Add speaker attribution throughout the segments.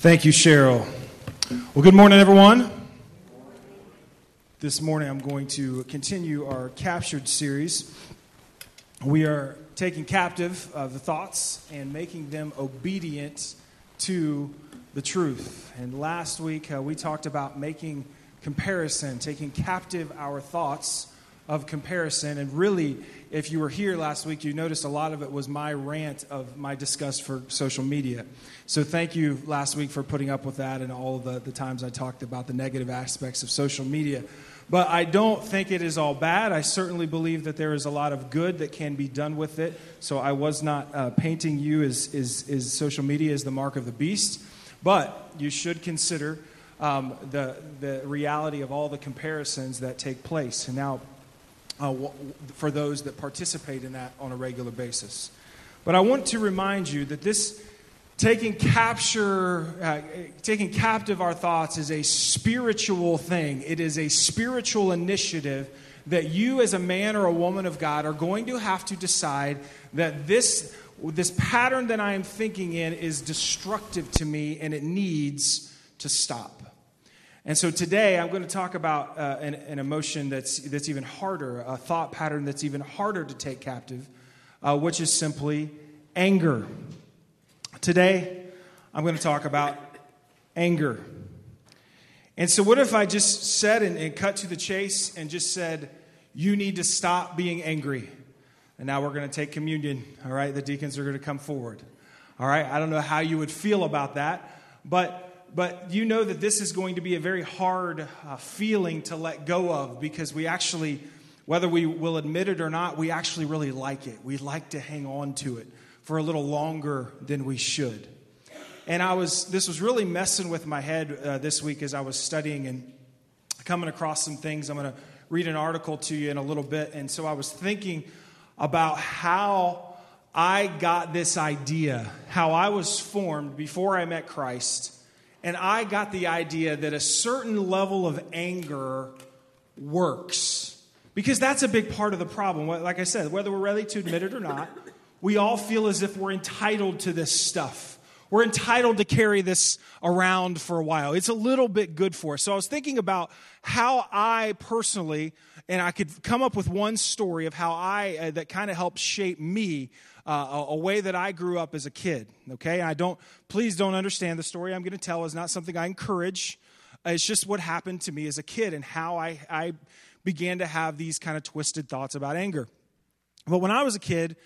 Speaker 1: Thank you, Cheryl. Well, good morning, everyone. This morning I'm going to continue our captured series. We are taking captive uh, the thoughts and making them obedient to the truth. And last week uh, we talked about making comparison, taking captive our thoughts of comparison. And really, if you were here last week, you noticed a lot of it was my rant of my disgust for social media. So thank you last week for putting up with that and all the, the times I talked about the negative aspects of social media. But I don't think it is all bad. I certainly believe that there is a lot of good that can be done with it. So I was not uh, painting you as, as, as social media is the mark of the beast. But you should consider um, the, the reality of all the comparisons that take place. Now, uh, for those that participate in that on a regular basis. But I want to remind you that this taking capture uh, taking captive our thoughts is a spiritual thing it is a spiritual initiative that you as a man or a woman of god are going to have to decide that this this pattern that i am thinking in is destructive to me and it needs to stop and so today i'm going to talk about uh, an, an, emotion that's, that's even harder a thought pattern that's even harder to take captive uh, which is simply anger Today, I'm going to talk about anger. And so, what if I just said and, and, cut to the chase and just said, You need to stop being angry? And now we're going to take communion, all right? The deacons are going to come forward, all right? I don't know how you would feel about that, but, but you know that this is going to be a very hard uh, feeling to let go of because we actually, whether we will admit it or not, we actually really like it. We like to hang on to it for a little longer than we should. And I was, this was really messing with my head uh, this week as I was studying and coming across some things. I'm going to read an article to you in a little bit. And so I was thinking about how I got this idea, how I was formed before I met Christ. And I got the idea that a certain level of anger works. Because that's a big part of the problem. Like I said, whether we're ready to admit it or not, we all feel as if we're entitled to this stuff. We're entitled to carry this around for a while. It's a little bit good for us. So I was thinking about how I personally, and I could come up with one story of how I, uh, that kind of helped shape me uh, a, a, way that I grew up as a kid. Okay? I don't, please don't understand the story I'm going to tell is not something I encourage. It's just what happened to me as a kid and how I, I began to have these kind of twisted thoughts about anger. But when I was a kid,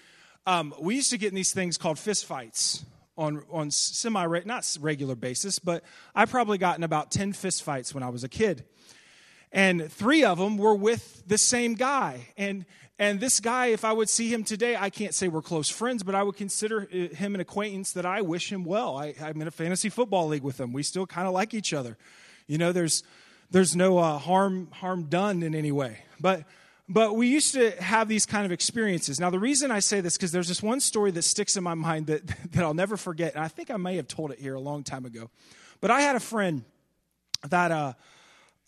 Speaker 1: um, we used to get in these things called fist fights on on semi not regular basis, but I probably gotten about ten fist fights when I was a kid, and three of them were with the same guy. And and this guy, if I would see him today, I can't say we're close friends, but I would consider uh, him an acquaintance that I wish him well. I, am in a fantasy football league with him. We still kind of like each other. You know, there's there's no uh, harm harm done in any way, but but we used to have these kind of experiences. Now, the reason I say this, because there's this one story that sticks in my mind that, that I'll never forget. And I think I may have told it here a long time ago. But I had a friend that uh,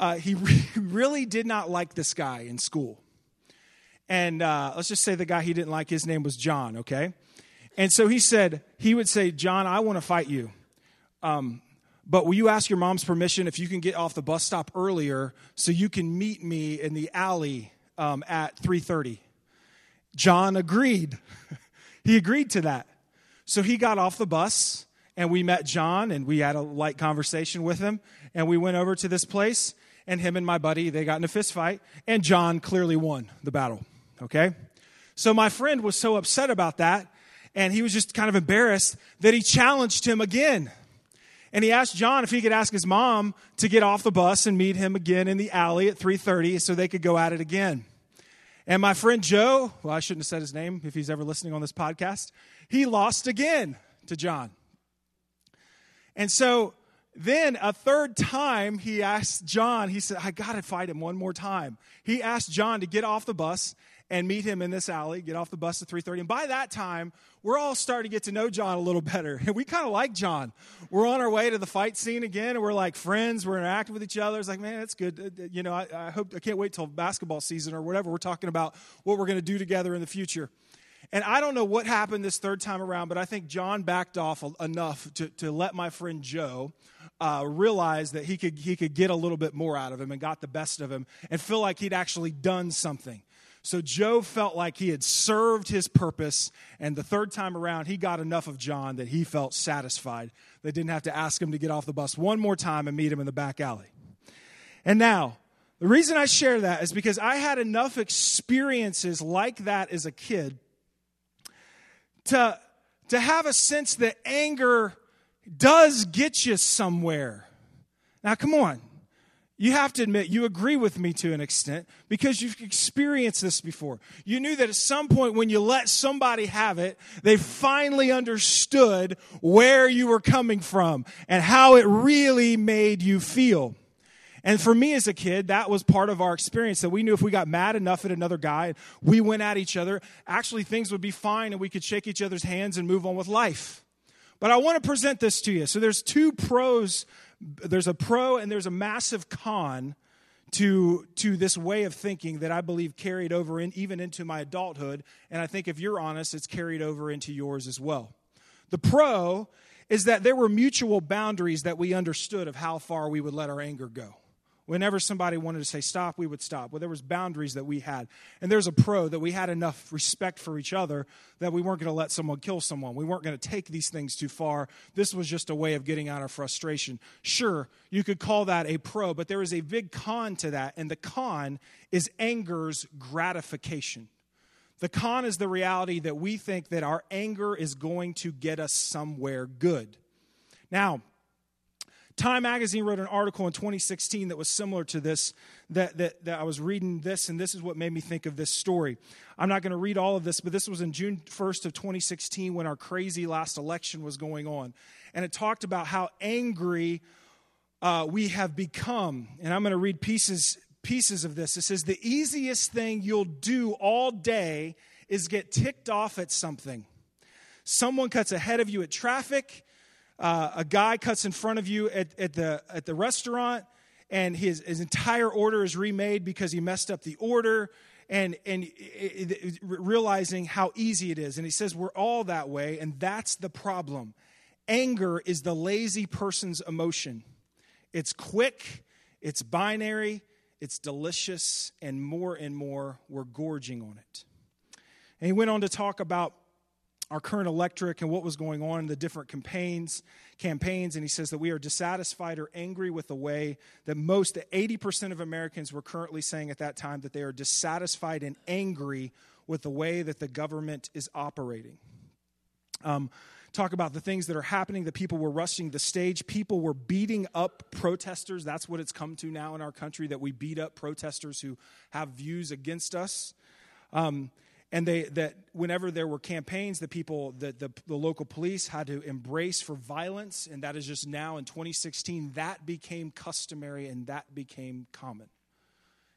Speaker 1: uh, he re- really did not like this guy in school. And uh, let's just say the guy he didn't like, his name was John, okay? And so he said, he would say, John, I want to fight you. Um, but will you ask your mom's permission if you can get off the bus stop earlier so you can meet me in the alley um, at 3.30 john agreed. He agreed to that. So he got off the bus and we met john and we had a light conversation with him and we went over to this place and him and my buddy they got in a fist fight and john clearly won the battle okay? So my friend was so upset about that and he was just kind of embarrassed that he challenged him again and he asked John if he could ask his mom to get off the bus and meet him again in the alley at 3:30 so they could go at it again. And my friend Joe, well I shouldn't have said his name if he's ever listening on this podcast, he lost again to John. And so then a third time he asked John, he said, I got to fight him one more time. He asked John to get off the bus and meet him in this alley, get off the bus at 3:30. And by that time, we're all starting to get to know John a little better. And we kind of like John. We're on our way to the fight scene again, and we're like friends. We're interacting with each other. It's like, man, that's good. Uh, uh, you know, I, I hope I can't wait till basketball season or whatever. We're talking about what we're going to do together in the future. And I don't know what happened this third time around, but I think John backed off enough to, to let my friend Joe uh, realize that he could, he could get a little bit more out of him and got the best of him and feel like he'd actually done something. So Joe felt like he had served his purpose, and the third time around, he got enough of John that he felt satisfied. They didn't have to ask him to get off the bus one more time and meet him in the back alley. And now, the reason I share that is because I had enough experiences like that as a kid to, to have a sense that anger does get you somewhere. Now, come on you have to admit you agree with me to an extent because you've experienced this before. You knew that at some point when you let somebody have it, they finally understood where you were coming from and how it really made you feel. And for me as a kid, that was part of our experience that we knew if we got mad enough at another guy, we went at each other, actually things would be fine and we could shake each other's hands and move on with life. But I want to present this to you. So there's two pros there's a pro and there's a massive con to to this way of thinking that I believe carried over in, even into my adulthood, and I think if you're honest, it's carried over into yours as well. The pro is that there were mutual boundaries that we understood of how far we would let our anger go. Whenever somebody wanted to say stop, we would stop. Well, there was boundaries that we had. And there's a pro that we had enough respect for each other that we weren't going to let someone kill someone. We weren't going to take these things too far. This was just a way of getting out of frustration. Sure, you could call that a pro, but there is a big con to that. And the con is anger's gratification. The con is the reality that we think that our anger is going to get us somewhere good. Now, Time Magazine wrote an article in 2016 that was similar to this, that, that, that I was reading this, and this is what made me think of this story. I'm not going to read all of this, but this was in June 1st of 2016 when our crazy last election was going on. And it talked about how angry uh, we have become. And I'm going to read pieces, pieces of this. It says, The easiest thing you'll do all day is get ticked off at something. Someone cuts ahead of you at traffic uh, a guy cuts in front of you at, at, the, at the restaurant and his, his entire order is remade because he messed up the order and, and it, it, realizing how easy it is. And he says, We're all that way, and that's the problem. Anger is the lazy person's emotion. It's quick, it's binary, it's delicious, and more and more we're gorging on it. And he went on to talk about our current electric and what was going on in the different campaigns campaigns and he says that we are dissatisfied or angry with the way that most 80% of americans were currently saying at that time that they are dissatisfied and angry with the way that the government is operating. Um, talk about the things that are happening that people were rushing the stage. People were beating up protesters. That's what it's come to now in our country that we beat up protesters who have views against us. Um, and they that whenever there were campaigns the people that the, the local police had to embrace for violence and that is just now in 2016 that became customary and that became common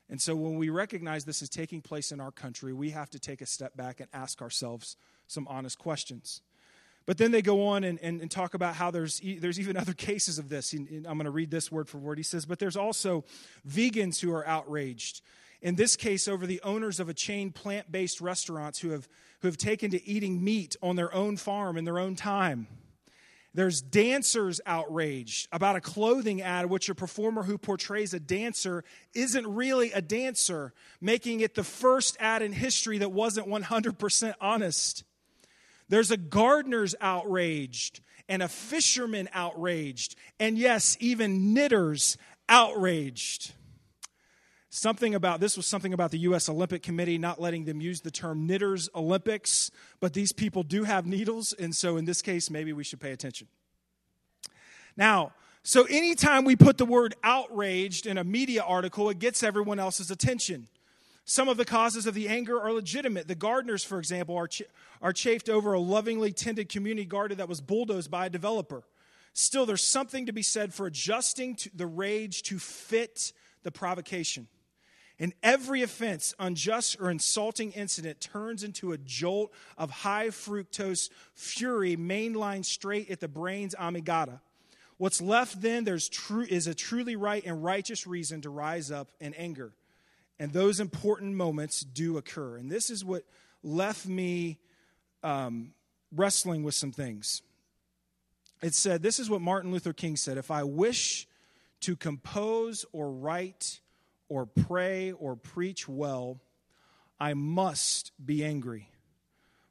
Speaker 1: and so when we recognize this is taking place in our country we have to take a step back and ask ourselves some honest questions but then they go on and, and, and talk about how there's, there's even other cases of this. I'm going to read this word for word. He says, But there's also vegans who are outraged in this case over the owners of a chain plant-based restaurants who have, who have taken to eating meat on their own farm in their own time. There's dancers outraged about a clothing ad which a performer who portrays a dancer isn't really a dancer making it the first ad in history that wasn't 100% honest. There's a gardener's outraged and a fisherman outraged and yes even knitters outraged something about this was something about the US Olympic Committee not letting them use the term knitters Olympics, but these people do have needles, and so in this case, maybe we should pay attention. Now, so anytime we put the word outraged in a media article, it gets everyone else's attention. Some of the causes of the anger are legitimate. The gardeners, for example, are, ch- are chafed over a lovingly tended community garden that was bulldozed by a developer. Still, there's something to be said for adjusting the rage to fit the provocation. And every offense, unjust or insulting incident turns into a jolt of high fructose fury mainlined straight at the brain's amygdala. What's left then there's true, is a truly right and righteous reason to rise up in anger. And those important moments do occur. And this is what left me um, wrestling with some things. It said, This is what Martin Luther King said If I wish to compose or write or pray or preach well, I must be angry.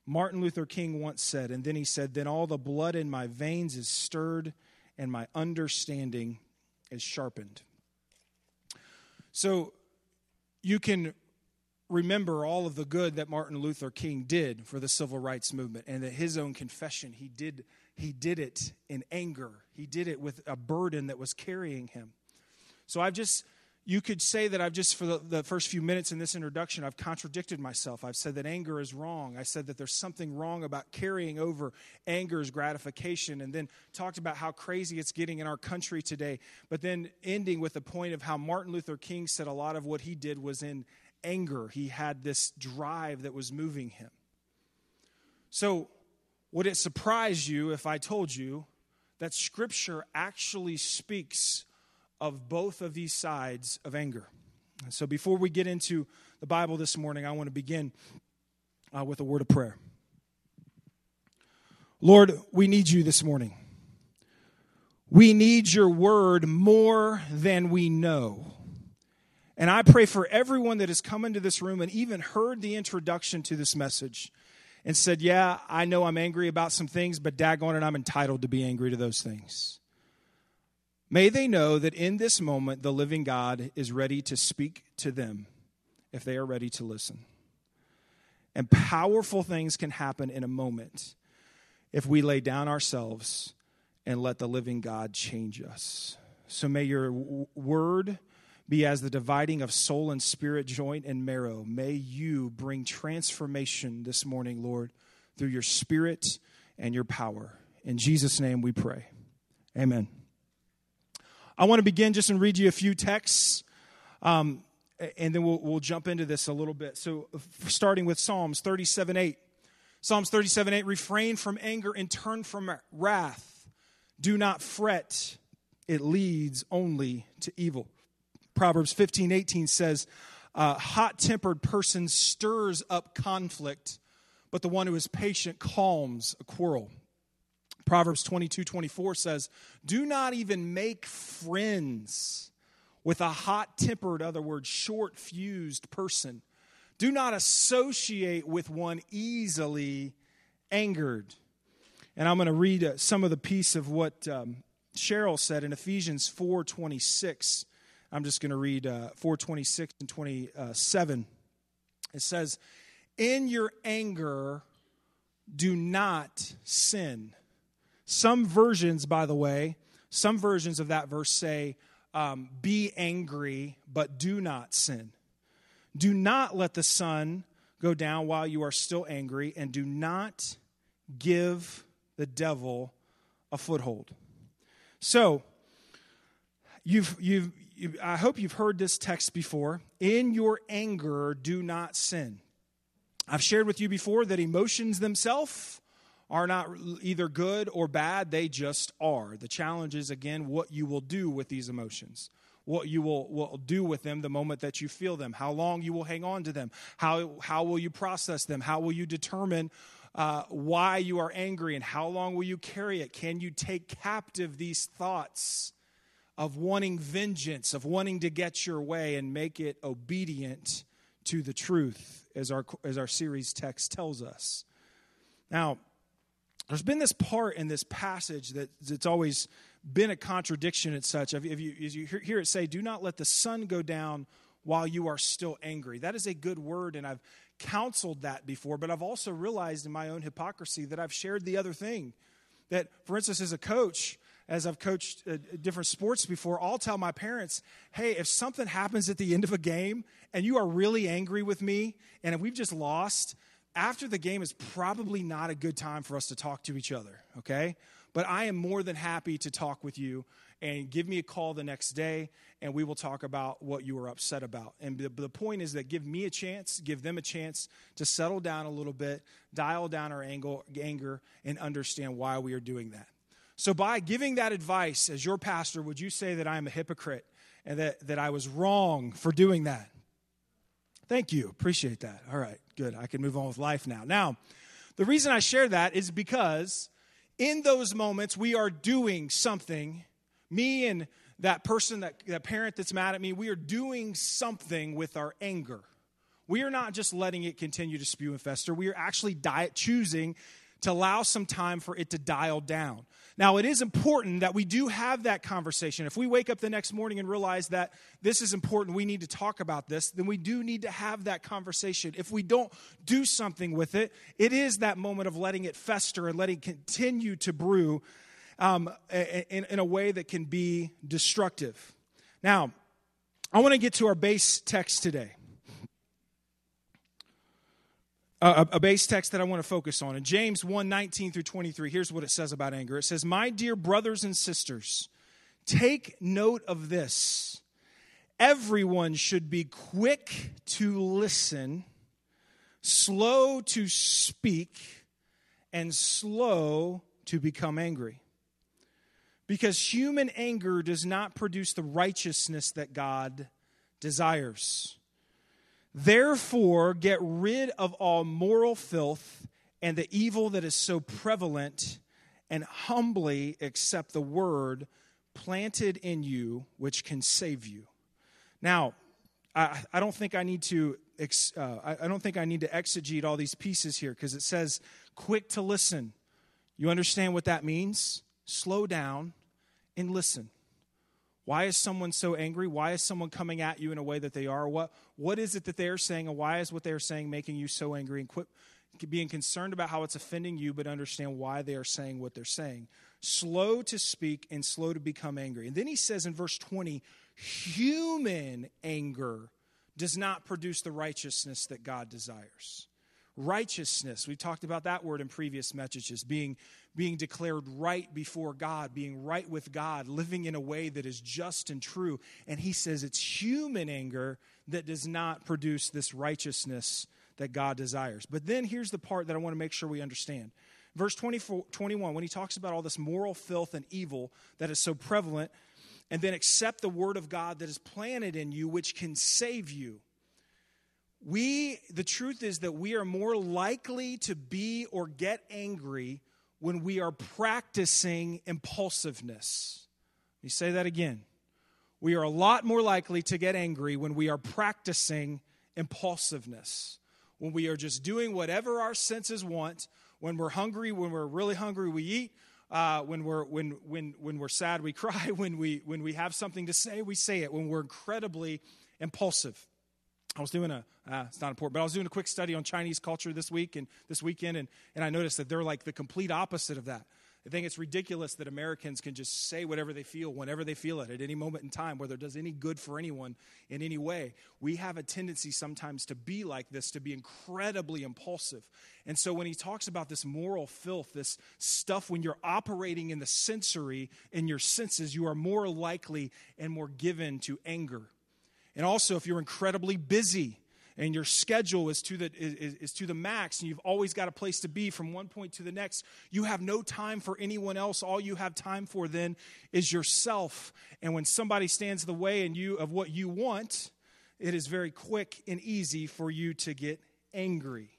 Speaker 1: Martin Luther King once said, and then he said, Then all the blood in my veins is stirred and my understanding is sharpened. So you can remember all of the good that Martin Luther King did for the civil rights movement and that his own confession he did he did it in anger he did it with a burden that was carrying him so I've just you could say that I've just, for the, the, first few minutes in this introduction, I've contradicted myself. I've said that anger is wrong. I said that there's something wrong about carrying over anger's gratification, and then talked about how crazy it's getting in our country today. But then ending with the point of how Martin Luther King said a lot of what he did was in anger. He had this drive that was moving him. So, would it surprise you if I told you that Scripture actually speaks of both of these sides of anger. So before we get into the Bible this morning, I want to begin uh, with a word of prayer. Lord, we need you this morning. We need your word more than we know. And I pray for everyone that has come into this room and even heard the introduction to this message and said, Yeah, I know I'm angry about some things, but daggone it, I'm entitled to be angry to those things. May they know that in this moment, the living God is ready to speak to them if they are ready to listen. And powerful things can happen in a moment if we lay down ourselves and let the living God change us. So may your word be as the dividing of soul and spirit, joint and marrow. May you bring transformation this morning, Lord, through your spirit and your power. In Jesus' name we pray. Amen. I want to begin just and read you a few texts, um, and then we'll, we'll jump into this a little bit. So, starting with Psalms 37 8. Psalms 37 8 refrain from anger and turn from wrath. Do not fret, it leads only to evil. Proverbs 15 18 says, A hot tempered person stirs up conflict, but the one who is patient calms a quarrel. Proverbs 22 24 says, Do not even make friends with a hot tempered, other words, short fused person. Do not associate with one easily angered. And I'm going to read uh, some of the piece of what um, Cheryl said in Ephesians 4:26. I'm just going to read uh, 4:26 and 27. It says, "In your anger, do not sin." Some versions, by the way, some versions of that verse say, um, Be angry, but do not sin. Do not let the sun go down while you are still angry, and do not give the devil a foothold. So, you've, you've, you've, I hope you've heard this text before. In your anger, do not sin. I've shared with you before that emotions themselves are not either good or bad, they just are. The challenge is, again, what you will do with these emotions. What you will, will do with them the moment that you feel them, how long you will hang on to them, how, how will you process them, how will you determine uh, why you are angry, and how long will you carry it? Can you take captive these thoughts of wanting vengeance, of wanting to get your way, and make it obedient to the truth, as our, as our series text tells us? Now, there's been this part in this passage that it's always been a contradiction and such. If you, as you hear it say, do not let the sun go down while you are still angry. That is a good word, and I've counseled that before, but I've also realized in my own hypocrisy that I've shared the other thing. That, for instance, as a coach, as I've coached uh, different sports before, I'll tell my parents, hey, if something happens at the end of a game and you are really angry with me and if we've just lost, after the game is probably not a good time for us to talk to each other, okay? But I am more than happy to talk with you and give me a call the next day and we will talk about what you were upset about. And the, the point is that give me a chance, give them a chance to settle down a little bit, dial down our angle, anger, and understand why we are doing that. So, by giving that advice as your pastor, would you say that I am a hypocrite and that, that I was wrong for doing that? Thank you. Appreciate that. All right, good. I can move on with life now. Now, The reason I share that is because in those moments we are doing something, me and that person, that, that parent that's mad at me, we are doing something with our anger. We are not just letting it continue to spew and fester. We are actually diet choosing to allow some time for it to dial down. Now, it is important that we do have that conversation. If we wake up the next morning and realize that this is important, we need to talk about this, then we do need to have that conversation. If we don't do something with it, it is that moment of letting it fester and letting it continue to brew um, in, in a way that can be destructive. Now, I want to get to our base text today. A, a, base text that I want to focus on. In James 1 19 through 23, here's what it says about anger it says, My dear brothers and sisters, take note of this. Everyone should be quick to listen, slow to speak, and slow to become angry. Because human anger does not produce the righteousness that God desires. Therefore, get rid of all moral filth and the evil that is so prevalent, and humbly accept the word planted in you, which can save you. Now, I, I don't think I need to. Uh, I, I don't think I need to exegete all these pieces here because it says quick to listen. You understand what that means? Slow down and listen. Why is someone so angry? Why is someone coming at you in a way that they are? What, what is it that they're saying, and why is what they're saying making you so angry? And quit being concerned about how it's offending you, but understand why they are saying what they're saying. Slow to speak and slow to become angry. And then he says in verse 20, human anger does not produce the righteousness that God desires righteousness. We've talked about that word in previous messages being, being declared right before God, being right with God, living in a way that is just and true. And he says it's human anger that does not produce this righteousness that God desires. But then here's the part that I want to make sure we understand. Verse 24, 21, when he talks about all this moral filth and evil that is so prevalent, and then accept the word of God that is planted in you, which can save you we the truth is that we are more likely to be or get angry when we are practicing impulsiveness. Let me say that again. We are a lot more likely to get angry when we are practicing impulsiveness. When we are just doing whatever our senses want, when we're hungry, when we're really hungry, we eat. Uh, when we're when when when we're sad, we cry. When we when we have something to say, we say it. When we're incredibly impulsive. I was doing a, uh, it's not important, but I was doing a quick study on Chinese culture this week and this weekend, and, and I noticed that they're like the complete opposite of that. I think it's ridiculous that Americans can just say whatever they feel whenever they feel it at any moment in time, whether it does any good for anyone in any way. We have a tendency sometimes to be like this, to be incredibly impulsive. And so when he talks about this moral filth, this stuff when you're operating in the sensory, in your senses, you are more likely and more given to anger. And also, if you're incredibly busy and your schedule is to the, is, is, to the max and you've always got a place to be from one point to the next, you have no time for anyone else. All you have time for then is yourself. And when somebody stands in the way and you, of what you want, it is very quick and easy for you to get angry.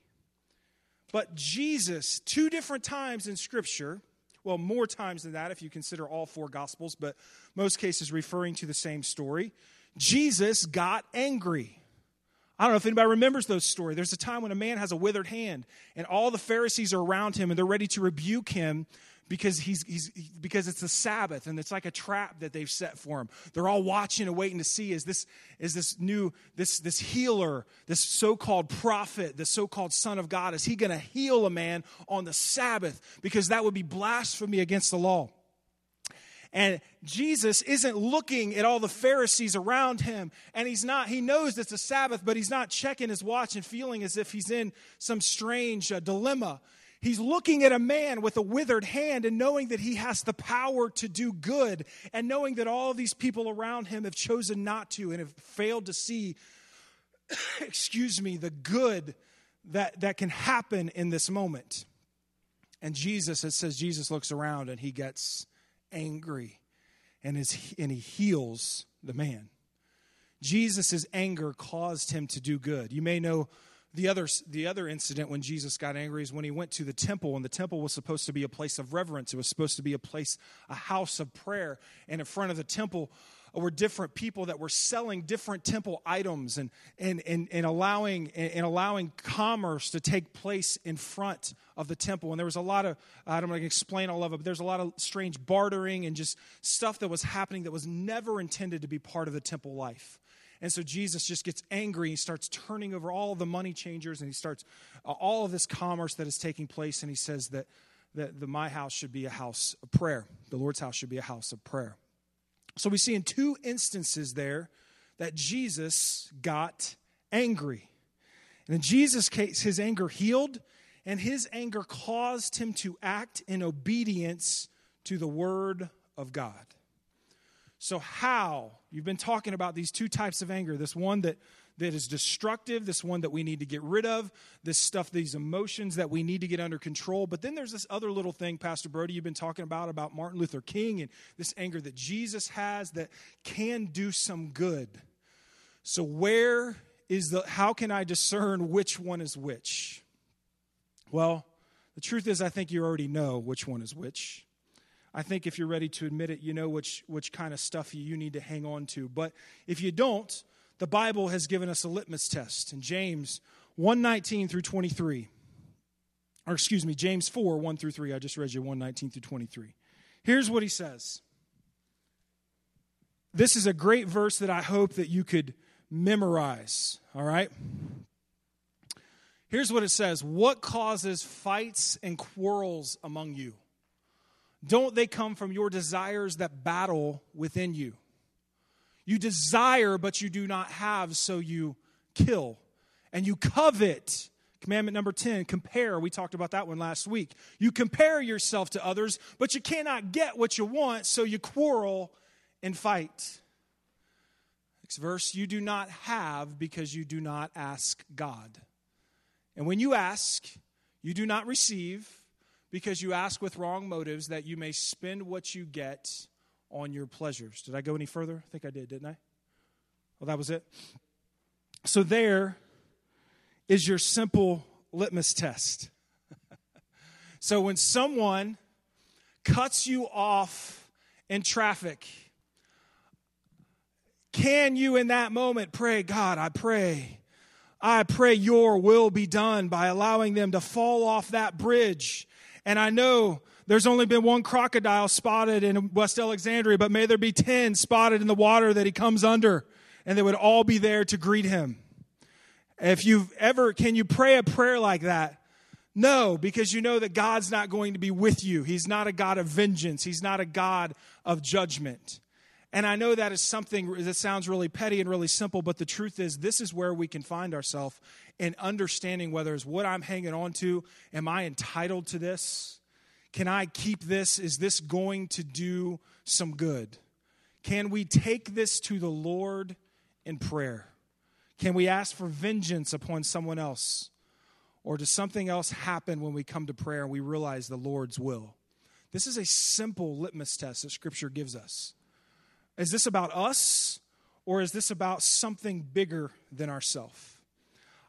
Speaker 1: But Jesus, two different times in Scripture, well, more times than that if you consider all four Gospels, but most cases referring to the same story, Jesus got angry. I don't know if anybody remembers those stories. There's a time when a man has a withered hand, and all the Pharisees are around him, and they're ready to rebuke him because he's, he's because it's the Sabbath, and it's like a trap that they've set for him. They're all watching and waiting to see is this is this new this this healer, this so-called prophet, this so-called Son of God, is he going to heal a man on the Sabbath? Because that would be blasphemy against the law. And Jesus isn't looking at all the Pharisees around him. And he's not, he knows it's a Sabbath, but he's not checking his watch and feeling as if he's in some strange uh, dilemma. He's looking at a man with a withered hand and knowing that he has the power to do good, and knowing that all these people around him have chosen not to and have failed to see, excuse me, the good that, that can happen in this moment. And Jesus, it says, Jesus looks around and he gets angry and, is, and he heals the man. Jesus' anger caused him to do good. You may know The other, the other incident when Jesus got angry is when he went to the temple, and the temple was supposed to be a place of reverence. It was supposed to be a place, a house of prayer. And in front of the temple were different people that were selling different temple items and, and, and, and, allowing, and allowing commerce to take place in front of the temple. And there was a lot of, I don't want to explain all of it, but there's a lot of strange bartering and just stuff that was happening that was never intended to be part of the temple life. And so Jesus just gets angry. He starts turning over all the money changers and he starts uh, all of this commerce that is taking place. And he says that, that the, my house should be a house of prayer. The Lord's house should be a house of prayer. So we see in two instances there that Jesus got angry. And in Jesus' case, his anger healed, and his anger caused him to act in obedience to the word of God. So, how? You've been talking about these two types of anger this one that that is destructive, this one that we need to get rid of, this stuff, these emotions that we need to get under control. But then there's this other little thing, Pastor Brody, you've been talking about, about Martin Luther King and this anger that Jesus has that can do some good. So, where is the, how can I discern which one is which? Well, the truth is, I think you already know which one is which. I think if you're ready to admit it, you know which, which kind of stuff you need to hang on to. But if you don't, the Bible has given us a litmus test in James 119 through 23. Or excuse me, James 4, 1 through 3. I just read you 119 through 23. Here's what he says. This is a great verse that I hope that you could memorize, all right? Here's what it says What causes fights and quarrels among you? Don't they come from your desires that battle within you? You desire, but you do not have, so you kill. And you covet. Commandment number 10, compare. We talked about that one last week. You compare yourself to others, but you cannot get what you want, so you quarrel and fight. Next verse, you do not have because you do not ask God. And when you ask, you do not receive because you ask with wrong motives that you may spend what you get on your pleasures. Did I go any further? I think I did, didn't I? Well, that was it. So there is your simple litmus test. so when someone cuts you off in traffic, can you in that moment pray, God, I pray, I pray your will be done by allowing them to fall off that bridge? And I know there's only been one crocodile spotted in West Alexandria, but may there be 10 spotted in the water that he comes under, and they would all be there to greet him. If you've ever, can you pray a prayer like that? No, because you know that God's not going to be with you. He's not a God of vengeance, He's not a God of judgment. And I know that is something that sounds really petty and really simple, but the truth is, this is where we can find ourselves in understanding whether it's what I'm hanging on to. Am I entitled to this? Can I keep this? Is this going to do some good? Can we take this to the Lord in prayer? Can we ask for vengeance upon someone else? Or does something else happen when we come to prayer and we realize the Lord's will? This is a simple litmus test that Scripture gives us. Is this about us or is this about something bigger than ourselves?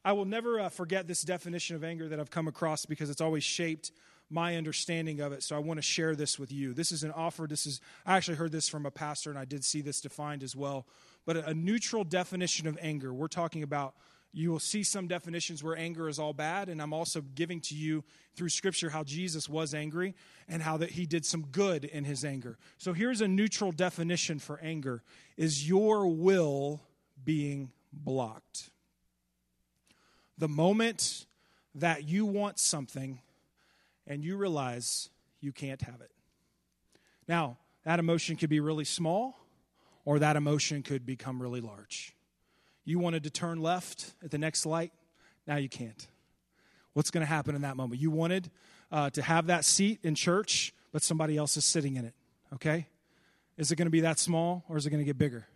Speaker 1: I will never uh, forget this definition of anger that I've come across because it's always shaped my understanding of it. So I want to share this with you. This is an offer. This is I actually heard this from a pastor, and I did see this defined as well. But a, a neutral definition of anger. We're talking about you will see some definitions where anger is all bad and i'm also giving to you through scripture how jesus was angry and how that he did some good in his anger so here's a neutral definition for anger is your will being blocked the moment that you want something and you realize you can't have it. Now, that emotion could be really small, or that emotion could become really large. You wanted to turn left at the next light, now you can't. What's going to happen in that moment? You wanted uh, to have that seat in church, but somebody else is sitting in it, okay? Is it going to be that small, or is it going to get bigger?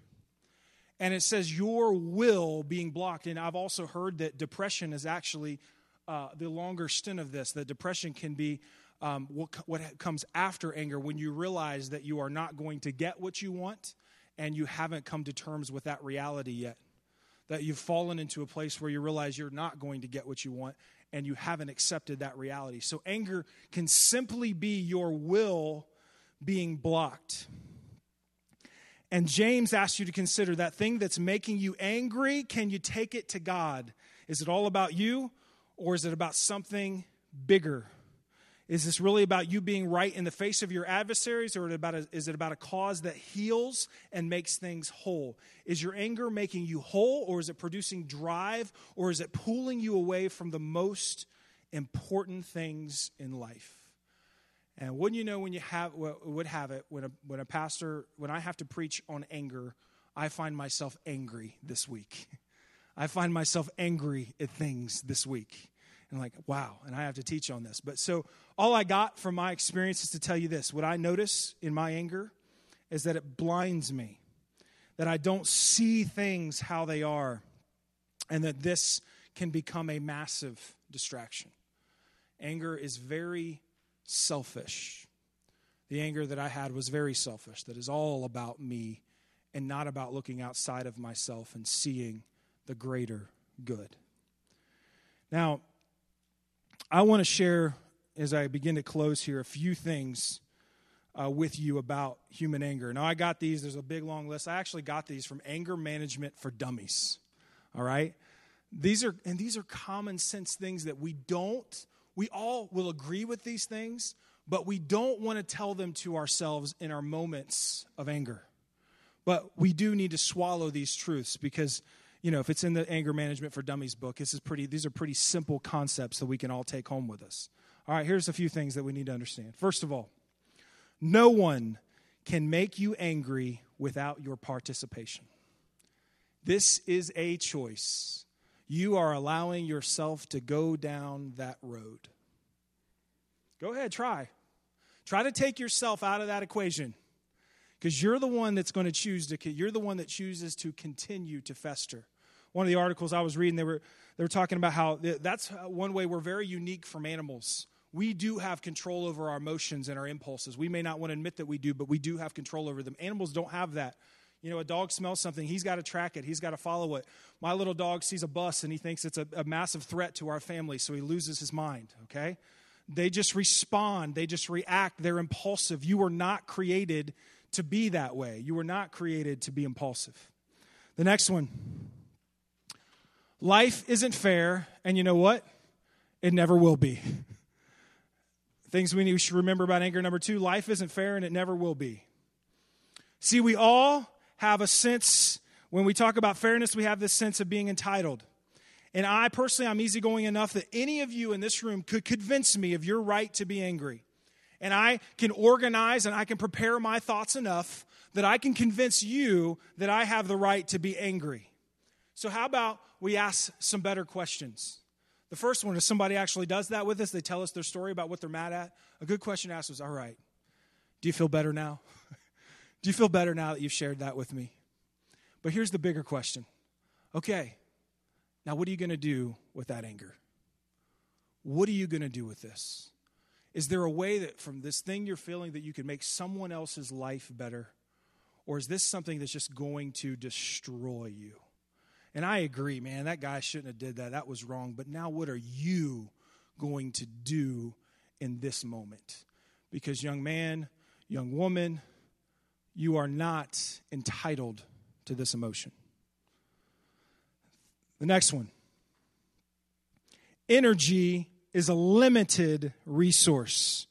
Speaker 1: And it says your will being blocked. And I've also heard that depression is actually uh, the longer stint of this, that depression can be um, what, what comes after anger when you realize that you are not going to get what you want and you haven't come to terms with that reality yet. That you've fallen into a place where you realize you're not going to get what you want and you haven't accepted that reality. So, anger can simply be your will being blocked. And James asks you to consider that thing that's making you angry. Can you take it to God? Is it all about you, or is it about something bigger? Is this really about you being right in the face of your adversaries, or is it about a cause that heals and makes things whole? Is your anger making you whole, or is it producing drive, or is it pulling you away from the most important things in life? And wouldn't you know when you have would have it when a when a pastor when I have to preach on anger, I find myself angry this week. I find myself angry at things this week and like, wow, and I have to teach on this. But so all I got from my experience is to tell you this. What I notice in my anger is that it blinds me, that I don't see things how they are, and that this can become a massive distraction. Anger is very selfish. The anger that I had was very selfish, that is all about me and not about looking outside of myself and seeing the greater good. Now, I want to share, as I begin to close here, a few things uh, with you about human anger. Now, I got these, there's a big long list. I actually got these from Anger Management for Dummies. All right? These are, and these are common sense things that we don't, we all will agree with these things, but we don't want to tell them to ourselves in our moments of anger. But we do need to swallow these truths because you know, if it's in the anger management for dummies book, this is pretty, these are pretty simple concepts that we can all take home with us. All right, here's a few things that we need to understand. First of all, no one can make you angry without your participation. This is a choice. You are allowing yourself to go down that road. Go ahead, try. Try to take yourself out of that equation because you're the one that's going to choose to you're the one that chooses to continue to fester one of the articles I was reading, they were, they were talking about how that's one way we're very unique from animals. We do have control over our emotions and our impulses. We may not want to admit that we do, but we do have control over them. Animals don't have that. You know, a dog smells something, he's got to track it, he's got to follow it. My little dog sees a bus and he thinks it's a, a massive threat to our family, so he loses his mind, okay? They just respond, they just react, they're impulsive. You were not created to be that way, you were not created to be impulsive. The next one Life isn't fair, and you know what? It never will be. Things we should remember about anger number two life isn't fair, and it never will be. See, we all have a sense, when we talk about fairness, we have this sense of being entitled. And I personally, I'm easygoing enough that any of you in this room could convince me of your right to be angry. And I can organize and I can prepare my thoughts enough that I can convince you that I have the right to be angry. So, how about we ask some better questions? The first one is somebody actually does that with us. They tell us their story about what they're mad at. A good question to ask is All right, do you feel better now? do you feel better now that you've shared that with me? But here's the bigger question Okay, now what are you going to do with that anger? What are you going to do with this? Is there a way that from this thing you're feeling that you can make someone else's life better? Or is this something that's just going to destroy you? And I agree, man, that guy shouldn't have did that. That was wrong. But now what are you going to do in this moment? Because young man, young woman, you are not entitled to this emotion. The next one. Energy is a limited resource.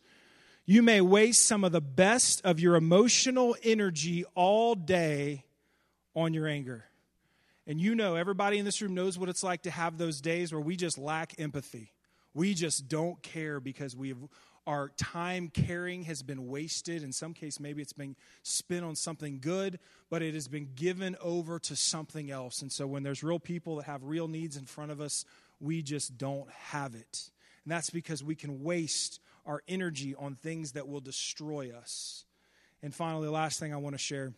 Speaker 1: You may waste some of the best of your emotional energy all day on your anger. And you know, everybody in this room knows what it's like to have those days where we just lack empathy. We just don't care because we have, our time caring has been wasted. In some case, maybe it's been spent on something good, but it has been given over to something else. And so when there's real people that have real needs in front of us, we just don't have it. And that's because we can waste our energy on things that will destroy us. And finally, the last thing I want to share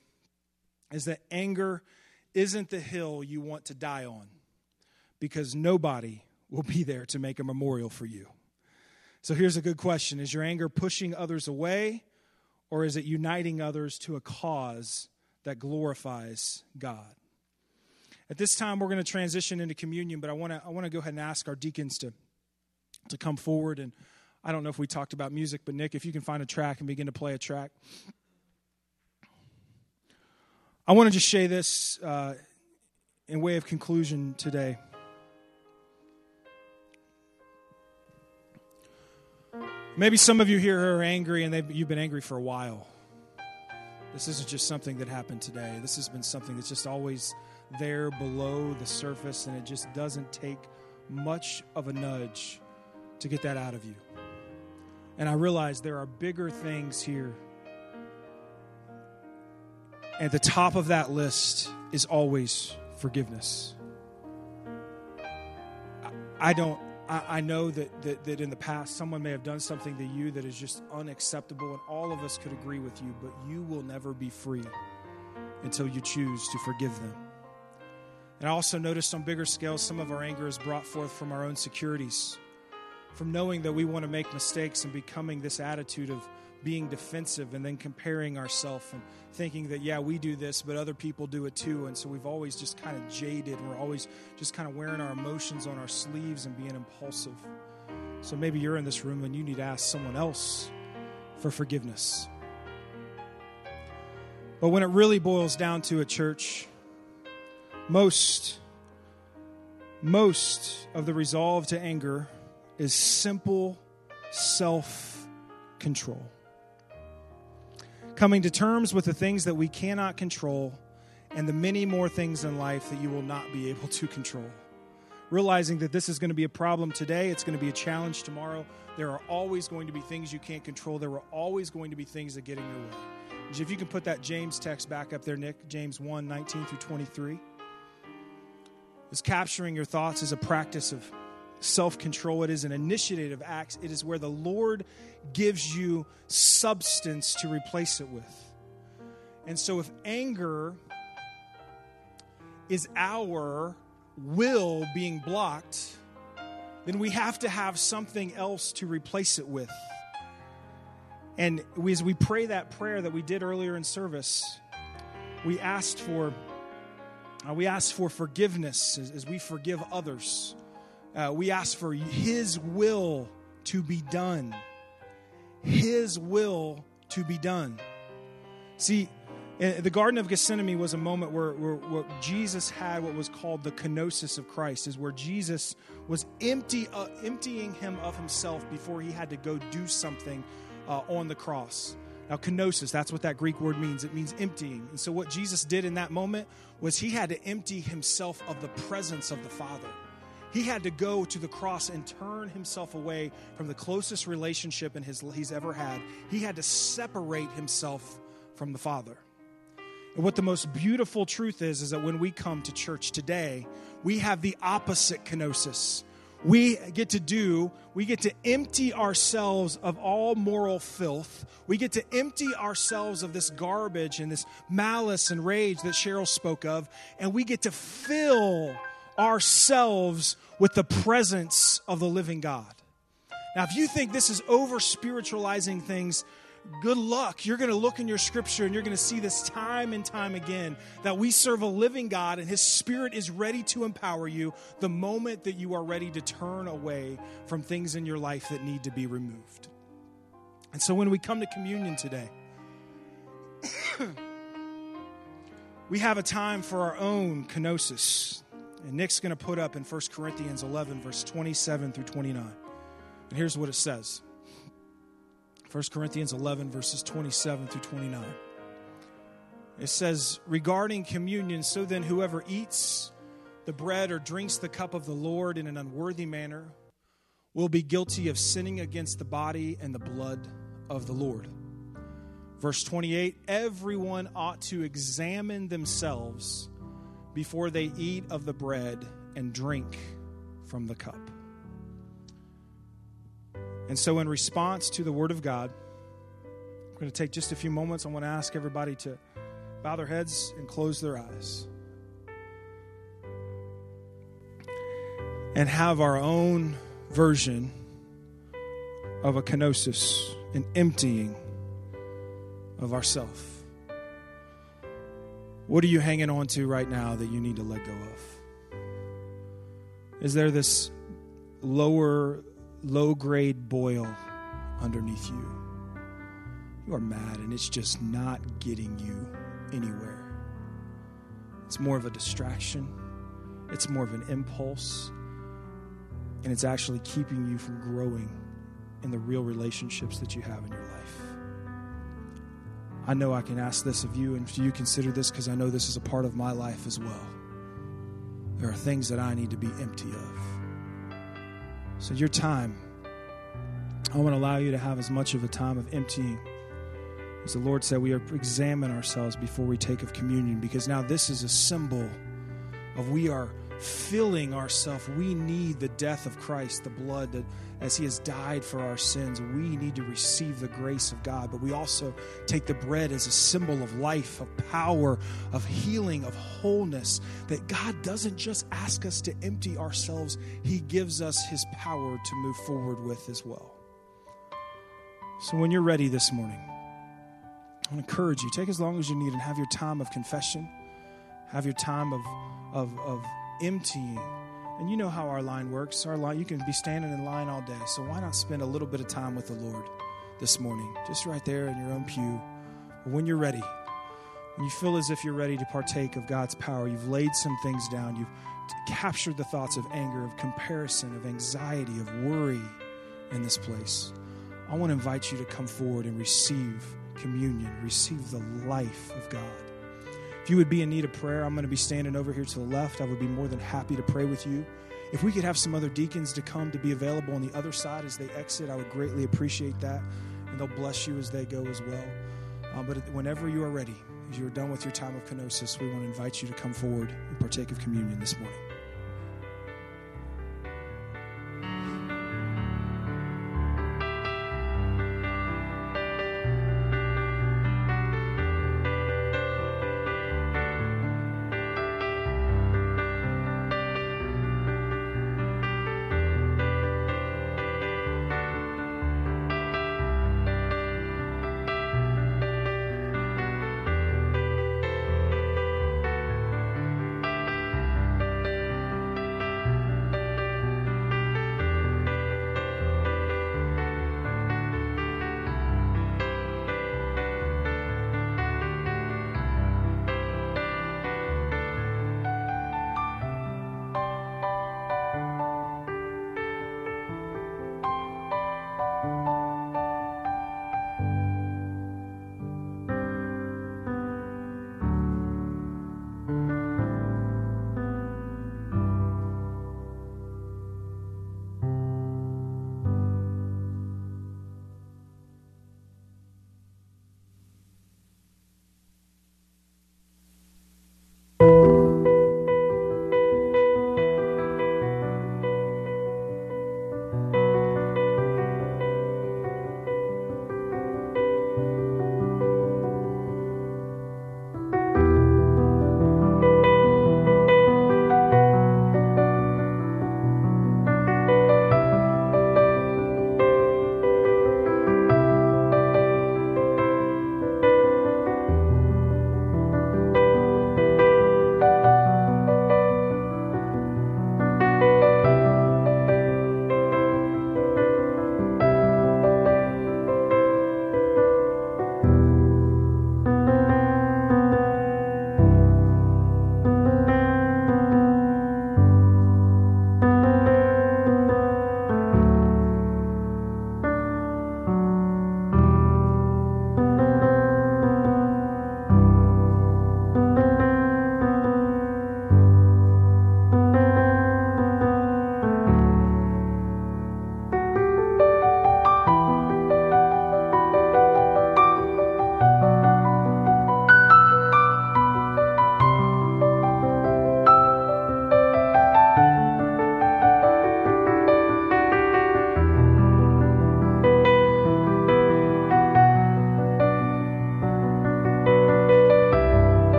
Speaker 1: is that anger isn't the hill you want to die on because nobody will be there to make a memorial for you. So here's a good question Is your anger pushing others away, or is it uniting others to a cause that glorifies God? At this time, we're going to transition into communion, but I want to I want to go ahead and ask our deacons to to come forward. And I don't know if we talked about music, but Nick, if you can find a track and begin to play a track. I want to just say this uh, in way of conclusion today. Maybe some of you here are angry and you've been angry for a while. This isn't just something that happened today. This has been something that's just always there below the surface, and it just doesn't take much of a nudge to get that out of you. And I realize there are bigger things here. At the top of that list is always forgiveness. I don't I, know that, that, that in the past someone may have done something to you that is just unacceptable, and all of us could agree with you, but you will never be free until you choose to forgive them. And I also noticed on bigger scales, some of our anger is brought forth from our own securities, from knowing that we want to make mistakes and becoming this attitude of being defensive and then comparing ourselves and thinking that, yeah, we do this, but other people do it too. And so we've always just kind of jaded we're always just kind of wearing our emotions on our sleeves and being impulsive. So maybe you're in this room and you need to ask someone else for forgiveness. But when it really boils down to a church, most, most of the resolve to anger is simple self control coming to terms with the things that we cannot control and the many more things in life that you will not be able to control. Realizing that this is going to be a problem today, it's going to be a challenge tomorrow. There are always going to be things you can't control. There are always going to be things that get in your way. If you can put that James text back up there, Nick, James 1 19 through 23. Is capturing your thoughts is a practice of self control, it is an initiative of acts. It is where the Lord gives you substance to replace it with. And so, if anger is our will being blocked, then we have to have something else to replace it with. And as we pray that prayer that we did earlier in service, we asked for uh, we asked for forgiveness as, as we forgive others. Uh, we ask for His will to be done. His will to be done. See, eh, the Garden of Gethsemane was a moment where, where, where, Jesus had what was called the kenosis of Christ, is where Jesus was empty, uh, emptying him of himself before he had to go do something uh, on the cross. Now, kenosis, that's what that Greek word means. It means emptying. And so, what Jesus did in that moment was he had to empty himself of the presence of the Father. He had to go to the cross and turn himself away from the closest relationship in his, he's ever had. He had to separate himself from the Father. And what the most beautiful truth is, is that when we come to church today, we have the opposite kenosis. We get to do, we get to empty ourselves of all moral filth. We get to empty ourselves of this garbage and this malice and rage that Cheryl spoke of, and we get to fill ourselves with the presence of the living God. Now, if you think this is over spiritualizing things, good luck. You're going to look in your scripture and you're going to see this time and time again that we serve a living God and His Spirit is ready to empower you the moment that you are ready to turn away from things in your life that need to be removed. And so when we come to communion today, we have a time for our own kenosis, and Nick's going to put up in 1 Corinthians 11, verse 27 through 29. And here's what it says 1 Corinthians 11, verses 27 through 29. It says, Regarding communion, so then whoever eats the bread or drinks the cup of the Lord in an unworthy manner will be guilty of sinning against the body and the blood of the Lord. Verse 28 Everyone ought to examine themselves before they eat of the bread and drink from the cup. And so, in response to the Word of God, I'm going to take just a few moments. I want to ask everybody to bow their heads and close their eyes. And have our own version of a kenosis, an emptying of ourself. What are you hanging on to right now that you need to let go of? Is there this lower, low grade boil underneath you? You are mad and it's just not getting you anywhere. It's more of a distraction, it's more of an impulse, and it's actually keeping you from growing in the real relationships that you have in your life. I know I can ask this of you, and do you consider this because I know this is a part of my life as well. There are things that I need to be empty of. So, your time, I want to allow you to have as much of a time of emptying. As the Lord said, we examine ourselves before we take of communion because now this is a symbol of we are filling ourselves. We need the death of Christ, the blood that as he has died for our sins, we need to receive the grace of God. But we also take the bread as a symbol of life, of power, of healing, of wholeness. That God doesn't just ask us to empty ourselves, he gives us his power to move forward with as well. So when you're ready this morning, I want to encourage you take as long as you need and have your time of confession, have your time of, of, of emptying. And you know how our line works. Our line, you can be standing in line all day. So why not spend a little bit of time with the Lord this morning, just right there in your own pew? When you're ready, when you feel as if you're ready to partake of God's power, you've laid some things down, you've captured the thoughts of anger, of comparison, of anxiety, of worry in this place. I want to invite you to come forward and receive communion, receive the life of God. If you would be in need of prayer, I'm going to be standing over here to the left. I would be more than happy to pray with you. If we could have some other deacons to come to be available on the other side as they exit, I would greatly appreciate that. And they'll bless you as they go as well. Uh, but whenever you are ready, as you are done with your time of kenosis, we want to invite you to come forward and partake of communion this morning.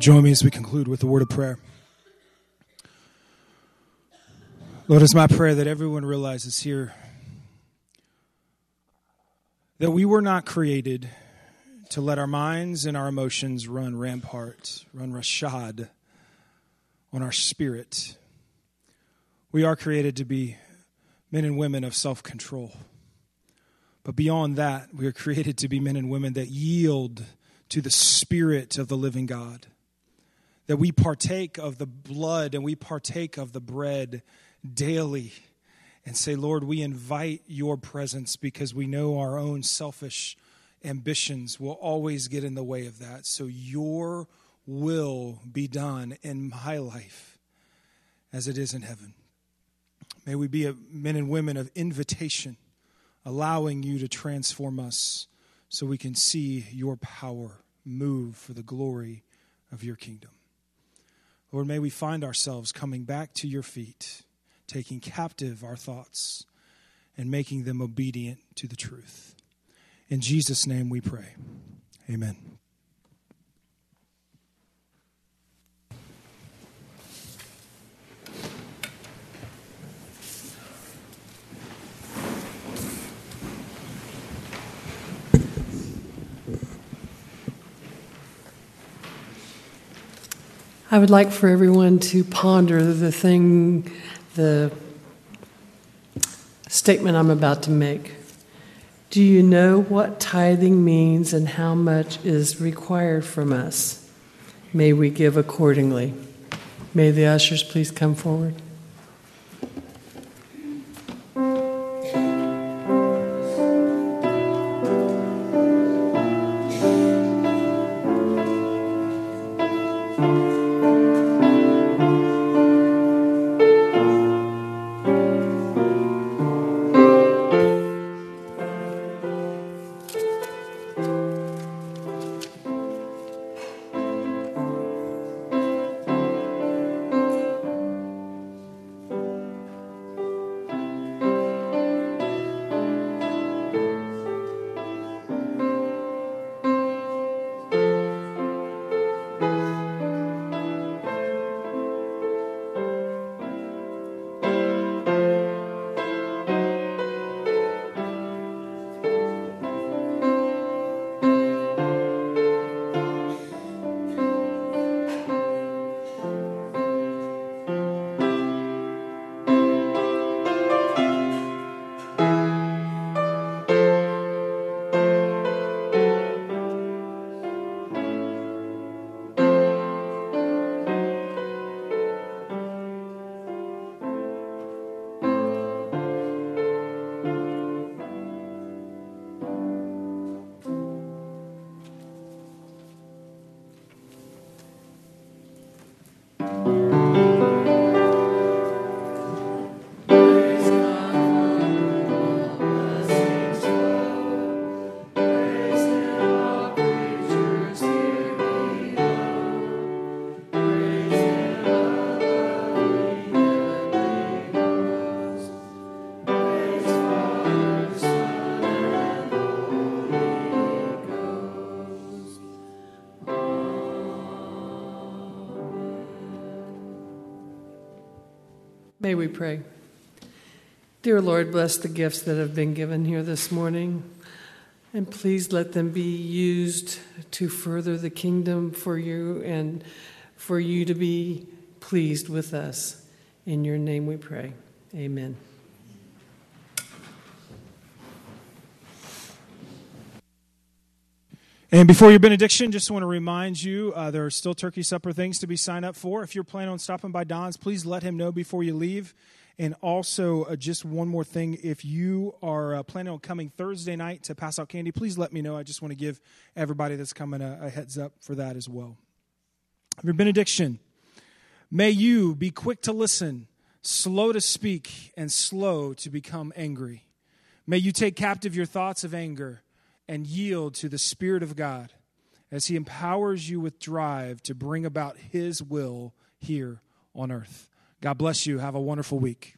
Speaker 1: Join me as we conclude with a word of prayer. Lord, it's my prayer that everyone realizes here that we were not created to let our minds and our emotions run rampart, run rashad on our spirit. We are created to be men and women of self control. But beyond that, we are created to be men and women that yield to the Spirit of the living God. That we partake of the blood and we partake of the bread daily and say, Lord, we invite your presence because we know our own selfish ambitions will always get in the way of that. So your will be done in my life as it is in heaven. May we be men and women of invitation, allowing you to transform us so we can see your power move for the glory of your kingdom. Lord, may we find ourselves coming back to your feet, taking captive our thoughts and making them obedient to the truth. In Jesus' name we pray. Amen.
Speaker 2: I would like for everyone to ponder the thing, the statement I'm about to make. Do you know what tithing means and how much is required from us? May we give accordingly. May the ushers please come forward. Pray. Dear Lord, bless the gifts that have been given here this morning, and please let them be used to further the kingdom for you and for you to be pleased with us. In your name we pray. Amen.
Speaker 1: And before your benediction, just want to remind you uh, there are still turkey supper things to be signed up for. If you're planning on stopping by Don's, please let him know before you leave. And also, uh, just one more thing if you are uh, planning on coming Thursday night to pass out candy, please let me know. I just want to give everybody that's coming a, a heads up for that as well. Your benediction may you be quick to listen, slow to speak, and slow to become angry. May you take captive your thoughts of anger and yield to the Spirit of God as He empowers you with drive to bring about His will here on earth. God bless you. Have a wonderful week.